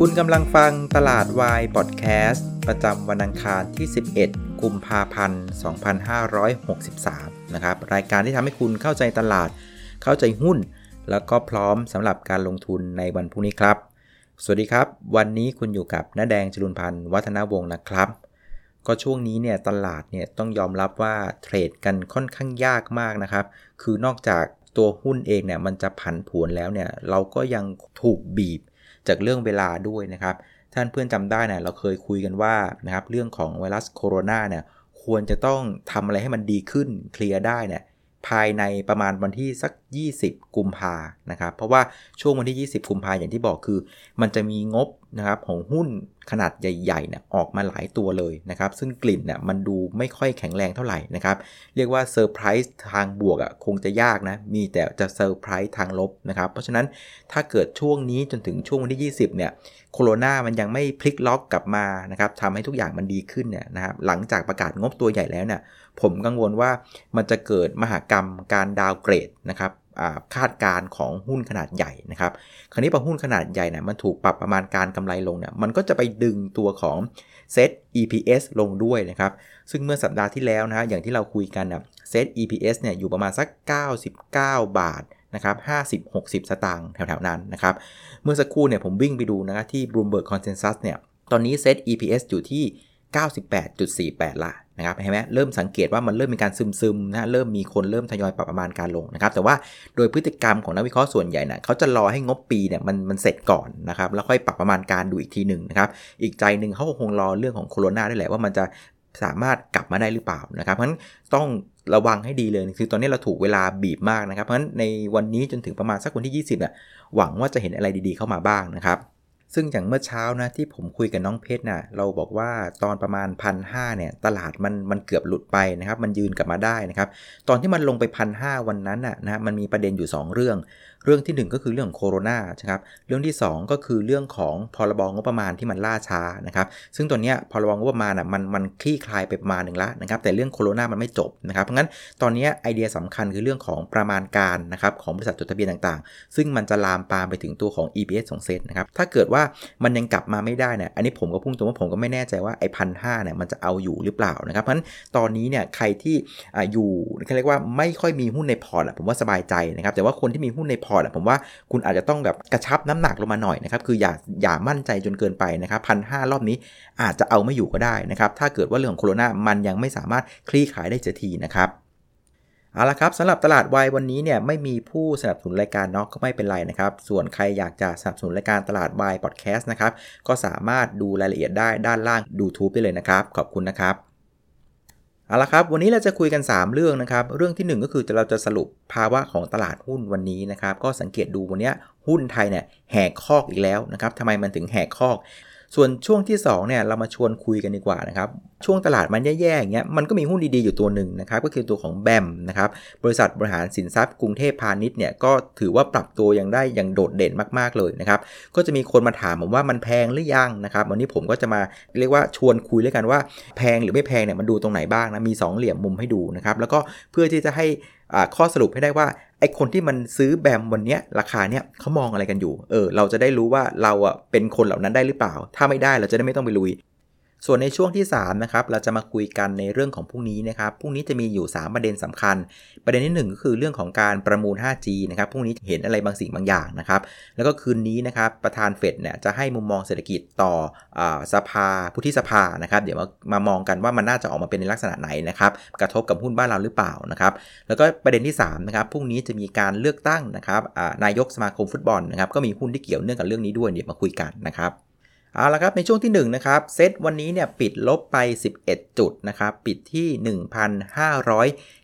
คุณกำลังฟังตลาดวายพอดแคสต์ประจำวันอังคารที่ 11 กุมภาพันธ์ 2563 นะครับ รายการที่ทำให้คุณเข้าใจตลาด เข้าใจหุ้น แล้วก็พร้อมสำหรับการลงทุนในวันพรุ่งนี้ครับ สวัสดีครับ วันนี้คุณอยู่กับน้าแดงจรุนพันธ์วัฒนาวงศ์นะครับ ก็ช่วงนี้เนี่ยตลาดเนี่ยต้องยอมรับว่าเทรดกันค่อนข้างยากมากนะครับ คือนอกจากตัวหุ้นเองเนี่ยมันจะผันผวนแล้วเนี่ยเราก็ยังถูกบีบ จากเรื่องเวลาด้วยนะครับ ท่านเพื่อนจำได้นะเราเคยคุยกันว่านะครับเรื่องของไวรัสโคโรนาเนี่ยควรจะต้องทำอะไรให้มันดีขึ้นเคลียร์ได้เนี่ยภายในประมาณวันที่สัก 20 กุมภานะครับ เพราะว่าช่วงวันที่ 20 กุมภาอย่างที่บอกคือ มันจะมีงบ นะครับของหุ้นขนาดใหญ่ๆเนี่ยออกมาหลายตัวเลยนะครับ ซึ่งกลิ่นเนี่ยมันดูไม่ค่อยแข็งแรงเท่าไหร่นะครับ เรียกว่าเซอร์ไพรส์ทางบวกอะคงจะยากนะ มีแต่จะเซอร์ไพรส์ทางลบนะครับ เพราะฉะนั้นถ้าเกิดช่วงนี้จนถึงช่วงวันที่ 20 เนี่ยโคโรนามันยังไม่พลิกล็อกกลับมานะครับทำให้ทุกอย่างมันดีขึ้นเนี่ยนะครับ หลังจากประกาศงบตัวใหญ่แล้วเนี่ยผมกังวลว่ามันจะเกิดมหากรรมการดาวเกรดนะครับ คาดการณ์ของหุ้นขนาดใหญ่นะครับ คราวนี้พอหุ้นขนาดใหญ่เนี่ยมันถูกปรับประมาณการกำไรลงเนี่ยมันก็จะไปดึงตัวของเซต EPS ลงด้วยนะครับ ซึ่งเมื่อสัปดาห์ที่แล้วนะอย่างที่เราคุยกันเนี่ยเซต EPS เนี่ยอยู่ประมาณสัก 99 บาทนะครับ50-60 สตางค์แถวๆนั้นนะครับ เมื่อสักครู่เนี่ยผมวิ่งไปดูนะที่ Bloomberg Consensus เนี่ย ตอนนี้เซต EPS อยู่ที่ 98.48 ละนะครับเห็นไหมเริ่มสังเกตว่ามันเริ่มมีการซึมๆนะเริ่มมีคนเริ่มทยอยปรับประมาณการลงนะครับแต่ว่าโดยพฤติกรรมของนักวิเคราะห์ส่วนใหญ่นะเขาจะรอให้งบปีเนี่ยมันมันเสร็จก่อนนะครับแล้วค่อยปรับประมาณการดูอีกทีหนึ่งนะครับอีกใจหนึ่งเขาคงรอเรื่องของโคโรนาได้แหละว่ามันจะสามารถกลับมาได้หรือเปล่านะครับเพราะฉะนั้นต้องระวังให้ดีเลยคือตอนนี้เราถูกเวลาบีบมากนะครับเพราะฉะนั้นในวันนี้จนถึงประมาณสักวันที่ 20เนี่ยหวังว่าจะเห็นอะไรดีๆเข้ามาบ้างนะครับ ซึ่งอย่างเมื่อเช้านะที่ผมคุยกับน้องเพชรนะ่ะเราบอกว่าตอนประมาณพันหเนี่ยตลาดมันมันเกือบหลุดไปนะครับ มันยืนกลับมาได้นะครับ ตอนที่มันลงไปพันหวันนั้นนะนะมันมีประเด็นอยู่ 2 เรื่องเรื่องที่ 1 ก็คือเรื่องโคโรนาครับ เรื่องที่ 2 ก็คือเรื่องของพรบงบประมาณที่มันล่าช้านะครับ ซึ่งตัวเนี้ยพรบงบประมาณอะมันมันคลี่คลายไปประมาณหนึ่งแล้วนะครับ แต่เรื่องโคโรนามันไม่จบนะครับ เพราะงั้นตอนนี้ไอเดียสำคัญคือเรื่องของประมาณการนะครับของบริษัทจดทะเบียนต่างๆ ซึ่งมันจะลามปามไปถึงตัวของ EPS ของเซตนะครับ ถ้าเกิดว่ามันยังกลับมาไม่ได้เนี่ย อันนี้ผมก็พูดตรงว่าผมก็ไม่แน่ใจว่าไอพันห้าเนี่ยมันจะเอาอยู่หรือเปล่านะครับ เพราะฉะนั้นตอนนี้เนี่ยใครที่อยู่เขาเรียกว่าไม่ค่อยมีหุ้นในพอร์ตผมว่าสบายใจนะครับ แต่ว่าคนที่มีหุ้นในพอร์ตผมว่าคุณอาจจะต้องแบบกระชับน้ำหนักลงมาหน่อยนะครับคืออย่าอย่ามั่นใจจนเกินไปนะครับพันห้ารอบนี้อาจจะเอาไม่อยู่ก็ได้นะครับถ้าเกิดว่าเรื่องของโคโรนามันยังไม่สามารถคลี่ขายได้เจทีนะครับเอาละครับสำหรับตลาดวายวันนี้เนี่ยไม่มีผู้สนับสนุนรายการเนาะก็ไม่เป็นไรนะครับ ส่วนใครอยากจะสนับสนุนรายการตลาดวายพอดแคสต์นะครับก็สามารถดูรายละเอียดได้ด้านล่างดูทูบได้เลยนะครับ ขอบคุณนะครับ เอาละครับ วันนี้เราจะคุยกัน 3 เรื่องนะครับ เรื่องที่ 1 ก็คือเราจะสรุปภาวะของตลาดหุ้นวันนี้นะครับ ก็สังเกตดูวันนี้หุ้นไทยเนี่ยแหกคอกอีกแล้วนะครับทำไมมันถึงแหกคอก ส่วนช่วงที่2เนี่ยเรามาชวนคุยกันดีกว่านะครับช่วงตลาดมันแย่ๆอย่างเงี้ยมันก็มีหุ้นดีๆอยู่ตัวหนึ่งนะครับก็คือตัวของแบมนะครับบริษัทบริหารสินทรัพย์กรุงเทพพาณิชย์เนี่ยก็ถือว่าปรับตัวยังได้อย่างโดดเด่นมากๆเลยนะครับก็จะมีคนมาถามผมว่ามันแพงหรือยังนะครับวันนี้ผมก็จะมาเรียกว่าชวนคุยด้วยกันว่าแพงหรือไม่แพงเนี่ยมันดูตรงไหนบ้างนะมี 2 เหลี่ยมมุมให้ดูนะครับแล้วก็เพื่อที่จะให้ข้อสรุปให้ได้ว่า ไอคนที่มันซื้อแบมวันนี้ราคาเนี้ยเขามองอะไรกันอยู่ เออ เราจะได้รู้ว่าเราอะเป็นคนเหล่านั้นได้หรือเปล่า ถ้าไม่ได้เราจะได้ไม่ต้องไปลุย ส่วนในช่วงที่3นะครับเราจะมาคุยกันในเรื่องของพรุ่งนี้นะครับพรุ่งนี้จะมีอยู่ 3 ประเด็นสำคัญ ประเด็นที่ 1 ก็คือเรื่องของการประมูล 5G นะครับพรุ่งนี้เห็นอะไรบางสิ่งบางอย่างนะครับแล้วก็คืนนี้นะครับประธานเฟดเนี่ยจะให้มุมมองเศรษฐกิจต่ออสภาผู้ที่สภานะครับเดี๋ยวมามามองกันว่ามันน่าจะออกมาเป็นในลักษณะไหนนะครับกระทบกับหุ้นบ้านเราหรือเปล่านะครับแล้วก็ประเด็นที่3นะครับพรุ่งนี้จะมีการเลือกตั้งนะครับนายกสมาคมฟุตบอลนะครับก็มีหุ้นที่เกี่ยวเนื่องกับเรื่องนี้ด้วยเดี๋ยวมาคุยกันนะครับ เอาละครับในช่วงที่1นะครับเซตวันนี้เนี่ยปิดลบไป 11 จุดนะครับปิดที่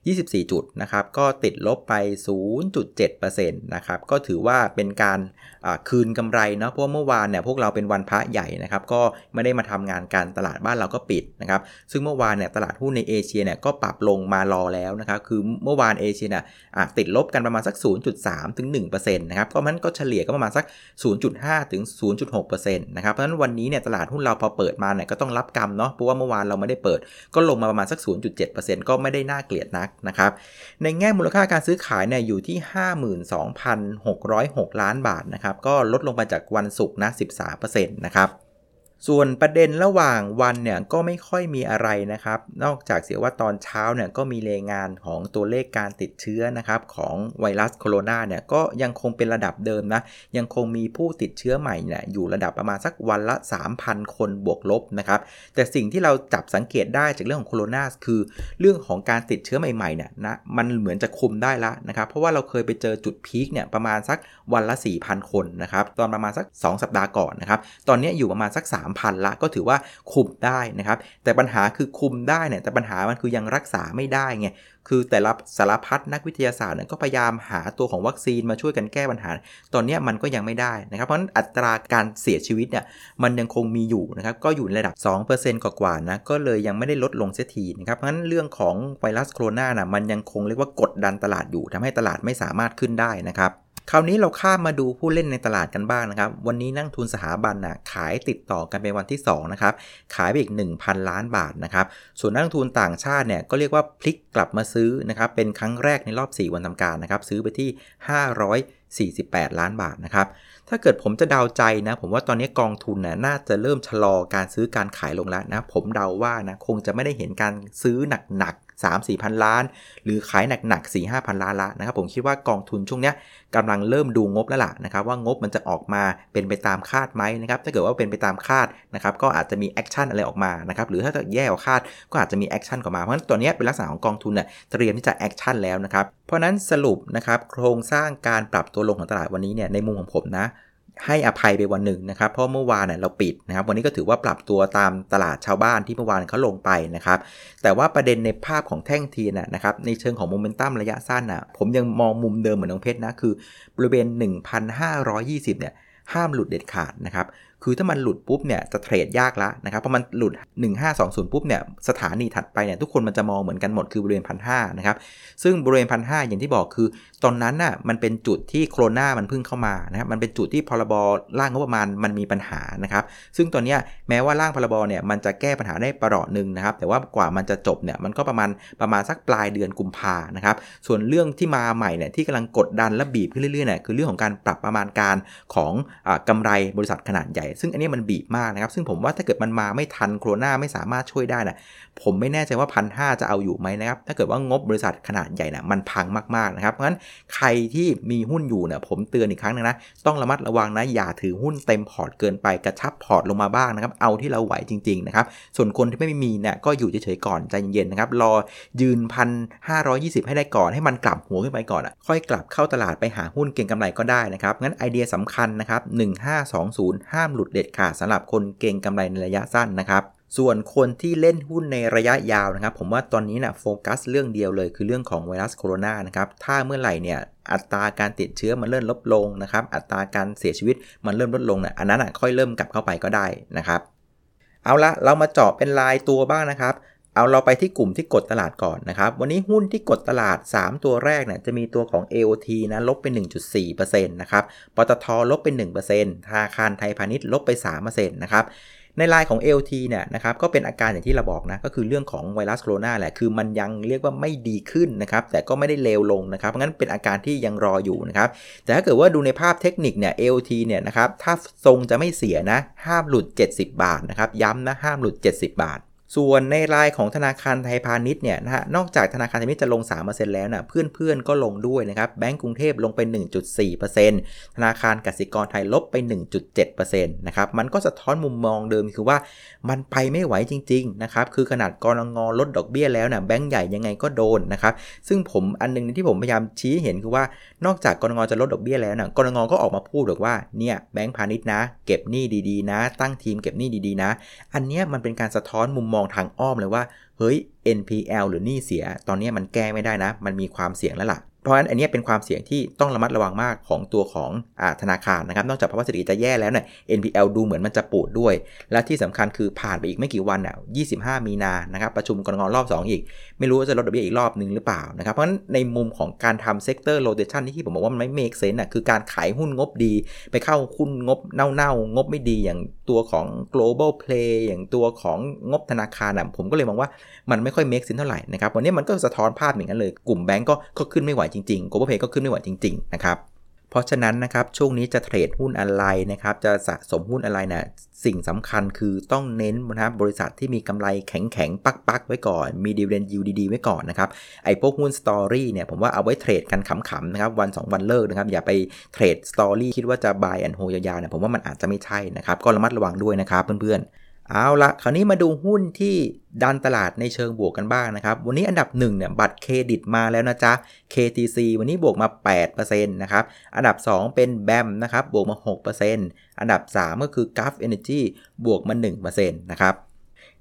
24 จุดนะครับก็ติดลบไป 0.7%นะครับก็ถือว่าเป็นการคืนกำไรเนาะเพราะเมื่อวานเนี่ยพวกเราเป็นวันพระใหญ่นะครับก็ไม่ได้มาทำงานการตลาดบ้านเราก็ปิดนะครับซึ่งเมื่อวานเนี่ยตลาดหุ้นในเอเชียเนี่ยก็ปรับลงมารอแล้วนะครับคือเมื่อวานเอเชียเนี่ยติดลบกันประมาณสัก 0.3 ถึง1%นะครับก็มันก็เฉลี่ยก็ประมาณสัก 0.5 ถึง 0.6%นะครับเพราะฉะนั้นวันนี้เนี่ยตลาดหุ้นเราพอเปิดมาเนี่ยก็ต้องรับกรรมเนาะเพราะว่าเมื่อวานเราไม่ได้เปิด ก็ลงมาประมาณสัก 0.7%ก็ไม่ได้น่าเกลียดนักนะครับ ในแง่มูลค่าการซื้อขายเนี่ยอยู่ที่ 52,606 ล้านบาทนะครับ ก็ลดลงมาจากวันศุกร์นะ 13%นะครับ ส่วนประเด็นระหว่างวันเนี่ยก็ไม่ค่อยมีอะไรนะครับ นอกจากเสียว่าตอนเช้าเนี่ยก็มีรายงานของตัวเลขการติดเชื้อนะครับของไวรัสโคโรนาเนี่ยก็ยังคงเป็นระดับเดิมนะ ยังคงมีผู้ติดเชื้อใหม่เนี่ยอยู่ระดับประมาณสักวันละ 3,000 คนบวกลบนะครับ แต่สิ่งที่เราจับสังเกตได้จากเรื่องของโคโรนาคือ เรื่องของการติดเชื้อใหม่ๆเนี่ยนะมันเหมือนจะคุมได้ละนะครับ เพราะว่าเราเคยไปเจอจุดพีคเนี่ยประมาณสักวันละ 4,000 คนนะครับตอนประมาณสัก 2 สัปดาห์ก่อนนะครับตอนนี้อยู่ประมาณสัก3 3,000 ละก็ถือว่าคุมได้นะครับ แต่ปัญหาคือคุมได้เนี่ยแต่ปัญหามันคือยังรักษาไม่ได้ไงคือแต่ละสารพัดนักวิทยาศาสตร์เนี่ยก็พยายามหาตัวของวัคซีนมาช่วยกันแก้ปัญหา ตอนนี้มันก็ยังไม่ได้นะครับ เพราะฉะนั้นอัตราการเสียชีวิตเนี่ยมันยังคงมีอยู่นะครับ ก็อยู่ในระดับ 2%กว่าๆนะ ก็เลยยังไม่ได้ลดลงเสียทีนะครับ เพราะฉะนั้นเรื่องของไวรัสโคโรนานะมันยังคงเรียกว่ากดดันตลาดอยู่ทำให้ตลาดไม่สามารถขึ้นได้นะครับ คราวนี้เราข้ามมาดูผู้เล่นในตลาดกันบ้างนะครับ วันนี้นักทุนสถาบันนะขายติดต่อกันเป็นวันที่2นะครับ ขายไปอีก 1,000 ล้านบาทนะครับ ส่วนนักทุนต่างชาติเนี่ยก็เรียกว่าพลิกกลับมาซื้อนะครับ เป็นครั้งแรกในรอบ 4 วันทำการนะครับ ซื้อไปที่ 548 ล้านบาทนะครับ ถ้าเกิดผมจะเดาใจนะ ผมว่าตอนนี้กองทุนนะน่าจะเริ่มชะลอการซื้อการขายลงแล้วนะ ผมเดาว่านะคงจะไม่ได้เห็นการซื้อหนัก 3 4พันล้าน หรือขายหนักๆ4 5พันล้านละนะครับผมคิดว่ากองทุนช่วงนี้กำลังเริ่มดูงบแล้วล่ะนะครับว่างบมันจะออกมาเป็นไปตามคาดไหมนะครับถ้าเกิดว่าเป็นไปตามคาดนะครับก็อาจจะมี action อะไรออกมานะครับหรือถ้าแย่กว่าคาดก็อาจจะมี action ออกมาเพราะฉะนั้นตัวนี้เป็นลักษณะของกองทุนเนี่ยเตรียมที่จะ action แล้วนะครับเพราะนั้นสรุปนะครับโครงสร้างการปรับตัวลงของตลาดวันนี้เนี่ยในมุมของผมนะ ให้อภัยไปวันหนึ่งนะครับ เพราะเมื่อวานเนี่ยเราปิดนะครับ วันนี้ก็ถือว่าปรับตัวตามตลาดชาวบ้านที่เมื่อวานเขาลงไปนะครับ แต่ว่าประเด็นในภาพของแท่งเทียนะครับ ในเชิงของโมเมนตัมระยะสั้นนะผมยังมองมุมเดิมเหมือนน้องเพชรนะ คือบริเวณ 1,520 เนี่ย ห้ามหลุดเด็ดขาดนะครับ คือถ้ามันหลุดปุ๊บเนี่ยจะเทรดยากละนะครับเพราะมันหลุด 1520 ปุ๊บเนี่ยสถานีถัดไปเนี่ยทุกคนมันจะมองเหมือนกันหมดคือบริเวณพันห้านะครับซึ่งบริเวณพันห้าอย่างที่บอกคือ ตอนนั้นน่ะมันเป็นจุดที่โครนามันเพิ่งเข้ามานะครับมันเป็นจุดที่พรบร่างงบประมาณมันมีปัญหานะครับซึ่งตอนนี้แม้ว่าร่างพรบเนี่ยมันจะแก้ปัญหาได้ประหลอดหนึ่งนะครับแต่ว่ากว่ามันจะจบเนี่ยมันก็ประมาณประมาณสักปลายเดือนกุมภานะครับส่วนเรื่องที่มาใหม่เนี่ยที่กำลังกดดันและบีบขึ้นเรื่อยๆเนี่ยคือเรื่องของการปรับประมาณการของอกำไรบริษัทขนาดใหญ่ซึ่งอันนี้มันบีบมากนะครับ ซึ่งผมว่าถ้าเกิดมันมาไม่ทันโควิดไม่สามารถช่วยได้นะผมไม่แน่ใจว่าพันหจะเอาอยู่ไหมนะครับ ถ้าเกิดว่างบบริษัทขนาดใหญ่นะมันพังมากๆนะครับ เพราะฉะนั้นใครที่มีหุ้นอยู่เนี่ยผมเตือนอีกครั้งนึงนะ ต้องระมัดระวังนะ อย่าถือหุ้นเต็มพอร์ตเกินไปกระชับพอร์ตลงมาบ้างนะครับ เอาที่เราไหวจริงๆนะครับ ส่วนคนที่ไม่มีเนี่ยก็อยู่เฉยๆก่อนใจเย็นๆนะครับ รอยืนพันห้าร้อยยี่สิบให้ได้ก่อนให้มันกลับหัวขึ้นไปก่อนอะค่อยกลับเข้าตลาดไปหาหุ้นเก็งกำไรก็ได้นะครับงั้นไอเดียสำคัญนะครับ1520ห้ามหลุดเด็ดขาดสำหรับคนเก็งกำไรในระยะสั้นนะครับ ส่วนคนที่เล่นหุ้นในระยะยาวนะครับ ผมว่าตอนนี้นะโฟกัสเรื่องเดียวเลยคือเรื่องของไวรัสโคโรนานะครับ ถ้าเมื่อไหร่เนี่ยอัตราการติดเชื้อมันเริ่มลดลงนะครับ อัตราการเสียชีวิตมันเริ่มลดลงเนี่ยอันนั้นอะค่อยเริ่มกลับเข้าไปก็ได้นะครับ เอาละเรามาเจาะเป็นลายตัวบ้างนะครับเอาเราไปที่กลุ่มที่กดตลาดก่อนนะครับ วันนี้หุ้นที่กดตลาด 3 ตัวแรกเนี่ยจะมีตัวของ AOT นะลบไป 1.4%นะครับ ปตทลบไป 1%ธนาคารไทยพาณิชย์ลบไป 3%นะครับ ในลายของ LT เนี่ยนะครับก็เป็นอาการอย่างที่เราบอกนะก็คือเรื่องของไวรัสโคโรนาแหละคือมันยังเรียกว่าไม่ดีขึ้นนะครับแต่ก็ไม่ได้เลวลงนะครับเพราะงั้นเป็นอาการที่ยังรออยู่นะครับแต่ถ้าเกิดว่าดูในภาพเทคนิคเนี่ย LT เนี่ยนะครับถ้าทรงจะไม่เสียนะห้ามหลุด 70 บาทนะครับย้ำนะห้ามหลุด 70 บาท ส่วนในรายของธนาคารไทยพาณิชย์เนี่ยนะฮะนอกจากธนาคารไทยพาณิชย์จะลง 3%แล้วนะเพื่อนๆก็ลงด้วยนะครับแบงก์กรุงเทพลงไป 1.4%ธนาคารกสิกรไทยลบไป 1.7%นะครับมันก็สะท้อนมุมมองเดิมคือว่ามันไปไม่ไหวจริงๆนะครับคือขนาดกรงงลดดอกเบี้ยแล้วนะแบงก์ใหญ่ยังไงก็โดนนะครับซึ่งผมอันนึงที่ผมพยายามชี้เห็นคือว่านอกจากกรงงจะลดดอกเบี้ยแล้วนะกรงงก็ออกมาพูดบอกว่าเนี่ยแบงก์พาณิชย์นะ เก็บหนี้ดีๆ นะ ตั้งทีมเก็บหนี้ดีๆนะ อันนี้มันเป็นการสะท้อนมุมมององทางอ้อมเลยว่าเฮ้ย NPL หรือหนี้เสีย ตอนนี้มันแก้ไม่ได้นะ มันมีความเสี่ยงแล้วล่ะ เพราะฉะนั้นอันนี้เป็นความเสี่ยงที่ต้องระมัดระวังมากของตัวของอธนาคารนะครับ นอกจากภาวะเศรษฐกิจจะแย่แล้วเนี่ย NPL ดูเหมือนมันจะปูดด้วย และที่สำคัญคือผ่านไปอีกไม่กี่วันอะ25 มีนานะครับ ประชุมกนง.รอบ 2 อีก ไม่รู้ว่าจะลดดอกเบี้ยอีกรอบนึงหรือเปล่านะครับ เพราะฉะนั้นในมุมของการทำ sector rotation ที่ผมบอกว่ามันไม่ make sense อะคือการขายหุ้นงบดี ไปเข้าหุ้นงบเน่าๆงบไม่ดีอย่างตัวของ global play อย่างตัวของงบธนาคารอะผมก็เลยมองว่ามันไม่ค่อย make sense เท่าไหร่นะครับวันนี้มันก็สะท้อนภาพอย่างนั้นเลย กลุ่มแบงก์ก็ขึ้นไม่ไหวจริงๆ global play ก็ขึ้นไม่ไหวจริงๆนะครับเพราะฉะนั้นนะครับช่วงนี้จะเทรดหุ้นอะไรนะครับจะสะสมหุ้นอะไรน่ะสิ่งสำคัญคือต้องเน้นนะครับบริษัทที่มีกำไรแข็งๆปึ้กๆไว้ก่อน มีดีเวนยูดีๆ ไว้ก่อนนะครับไอ้พวกหุ้น story เนี่ยผมว่าเอาไว้เทรดกันขำๆนะครับวัน 2 วันเลิกนะครับอย่าไปเทรด story คิดว่าจะ buy and hold ยาวๆเนี่ยผมว่ามันอาจจะไม่ใช่นะครับก็ระมัดระวังด้วยนะครับเพื่อนๆ เอาละคราวนี้มาดูหุ้นที่ดันตลาดในเชิงบวกกันบ้างนะครับ วันนี้อันดับ1เนี่ยบัตรเครดิตมาแล้วนะจ๊ะ KTC วันนี้บวกมา 8%นะครับ อันดับ 2 เป็นแบมนะครับบวกมา 6%อันดับ 3 ก็คือ g u ฟ Energy บวกมา 1%นะครับ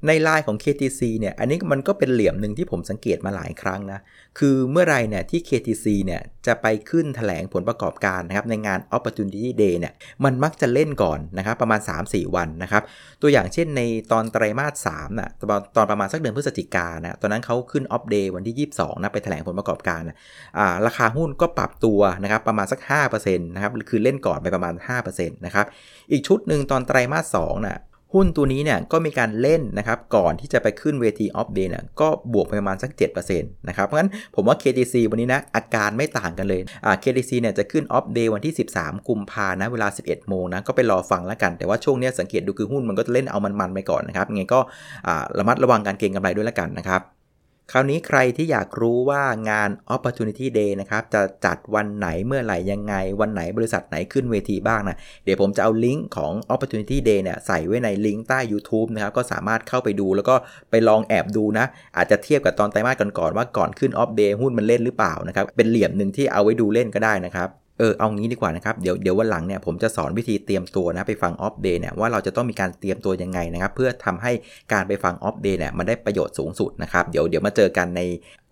ในไลน์ของ KTC เนี่ยอันนี้มันก็เป็นเหลี่ยมหนึ่งที่ผมสังเกตมาหลายครั้งนะ คือเมื่อไรเนี่ยที่ KTC เนี่ยจะไปขึ้นแถลงผลประกอบการนะครับในงาน Opportunity Day เนี่ยมันมักจะเล่นก่อนนะครับประมาณ 3-4 วันนะครับตัวอย่างเช่นในตอนไตรมาส3นะตอนตอนประมาณสักเดือนพฤศจิกานะตอนนั้นเขาขึ้น Op Day วันที่ 22นะไปแถลงผลประกอบการนะอ่าราคาหุ้นก็ปรับตัวนะครับประมาณสัก5%นะครับคือเล่นก่อนไปประมาณ5%นะครับอีกชุดหนึ่งตอนไตรมาส2นะ หุ้นตัวนี้เนี่ยก็มีการเล่นนะครับก่อนที่จะไปขึ้นเวทีออฟเดย์เนี่ยก็บวกไปประมาณสัก7%นะครับเพราะฉะนั้นผมว่า KTC วันนี้นะอาการไม่ต่างกันเลยอ่า KTC เนี่ยจะขึ้นออฟเดย์วันที่ 13 กุมภานะเวลา 11 โมงนะก็ไปรอฟังแล้วกัน แต่ว่าช่วงนี้สังเกตดูคือหุ้นมันก็จะเล่นเอามันๆไปก่อนนะครับไงก็ระมัดระวังการเก็งกำไรด้วยแล้วกันนะครับ คราวนี้ใครที่อยากรู้ว่างาน Opportunity Day นะครับจะจัดวันไหนเมื่อไหร่ยังไง วันไหนบริษัทไหนขึ้นเวทีบ้างนะเดี๋ยวผมจะเอาลิงก์ของ Opportunity Day เนี่ยใส่ไว้ในลิงก์ใต้ YouTube นะครับก็สามารถเข้าไปดูแล้วก็ไปลองแอบดูนะ อาจจะเทียบกับตอนไตรมาสก่อนๆว่าก่อนขึ้น Opp Day หุ้นมันเล่นหรือเปล่านะครับเป็นเหลี่ยมหนึ่งที่เอาไว้ดูเล่นก็ได้นะครับ เออเอางี้ดีกว่านะครับ เดี๋ยวเดี๋ยววันหลังเนี่ยผมจะสอนวิธีเตรียมตัวนะไปฟัง Opp Day เนี่ยว่าเราจะต้องมีการเตรียมตัวยังไงนะครับเพื่อทำให้การไปฟัง Opp Day เนี่ยมันได้ประโยชน์สูงสุดนะครับเดี๋ยวเดี๋ยวมาเจอกันใน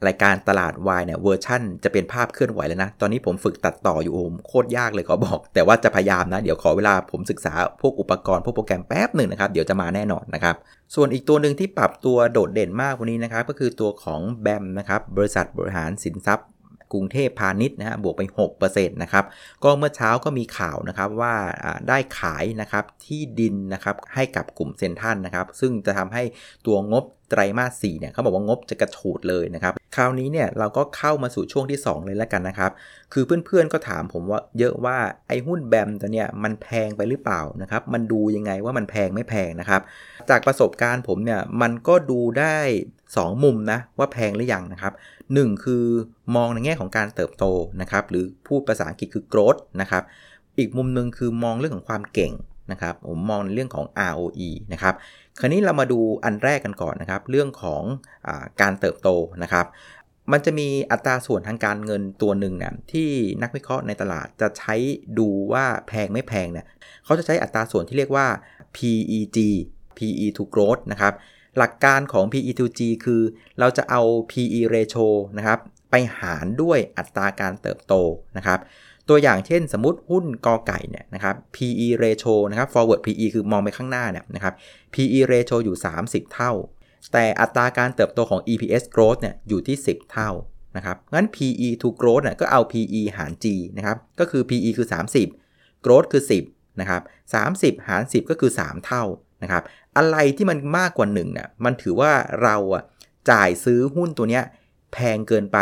รายการตลาดวายเนี่ยเวอร์ชั่นจะเป็นภาพเคลื่อนไหวแล้วนะ ตอนนี้ผมฝึกตัดต่ออยู่โอ้โคตรยากเลยขอบอก แต่ว่าจะพยายามนะ เดี๋ยวขอเวลาผมศึกษาพวกอุปกรณ์พวกโปรแกรมแป๊บหนึ่งนะครับเดี๋ยวจะมาแน่นอนนะครับส่วนอีกตัวหนึ่งที่ปรับตัวโดดเด่นมากวันนี้นะครับก็คือตัวของ BAM นะครับบริษัทบริหารสินทรัพย์ กรุงเทพพาณิชย์นะฮะบวกไป6%นะครับก็เมื่อเช้าก็มีข่าวนะครับว่าได้ขายนะครับที่ดินนะครับให้กับกลุ่มเซ็นทันนะครับซึ่งจะทำให้ตัวงบไตรมาส4เนี่ยเขาบอกว่างบจะกระฉูดเลยนะครับ คราวนี้เนี่ยเราก็เข้ามาสู่ช่วงที่ 2 เลยแล้วกันนะครับ คือเพื่อนๆก็ถามผมว่าเยอะว่าไอ้หุ้นแบมตัวเนี้ยมันแพงไปหรือเปล่านะครับ มันดูยังไงว่ามันแพงไม่แพงนะครับ จากประสบการณ์ผมเนี่ยมันก็ดูได้ 2 มุมนะว่าแพงหรือยังนะครับ 1 คือมองในแง่ของการเติบโตนะครับหรือพูดภาษาอังกฤษคือ growth นะครับอีกมุมหนึ่งคือมองเรื่องของความเก่งนะครับผมมองในเรื่องของ ROE นะครับคราวนี้เรามาดูอันแรกกันก่อนนะครับเรื่องของอการเติบโตนะครับมันจะมีอัตราส่วนทางการเงินตัวหนึ่งเนี่ยที่นักวิเคราะห์ในตลาดจะใช้ดูว่าแพงไม่แพงเนี่ยเขาจะใช้อัตราส่วนที่เรียกว่า PEG PE to growth นะครับ หลักการของ PE to G คือเราจะเอา PE ratio นะครับไปหารด้วยอัตราการเติบโตนะครับตัวอย่างเช่นสมมติหุ้นกอไก่เนี่ยนะครับ PE ratio นะครับ forward PE คือมองไปข้างหน้าเนี่ยนะครับ PE ratio อยู่ 30 เท่า แต่อัตราการเติบโตของ EPS growth เนี่ยอยู่ที่ 10 เท่านะครับงั้น PE to growth เนี่ยก็เอา PE หาร G นะครับก็คือ PE คือ 30 growth คือ 10นะครับ30 หาร 10 ก็คือ 3 เท่านะครับ อะไรที่มันมากกว่า1เนี่ยมันถือว่าเราอะจ่ายซื้อหุ้นตัวเนี้ยแพงเกินไป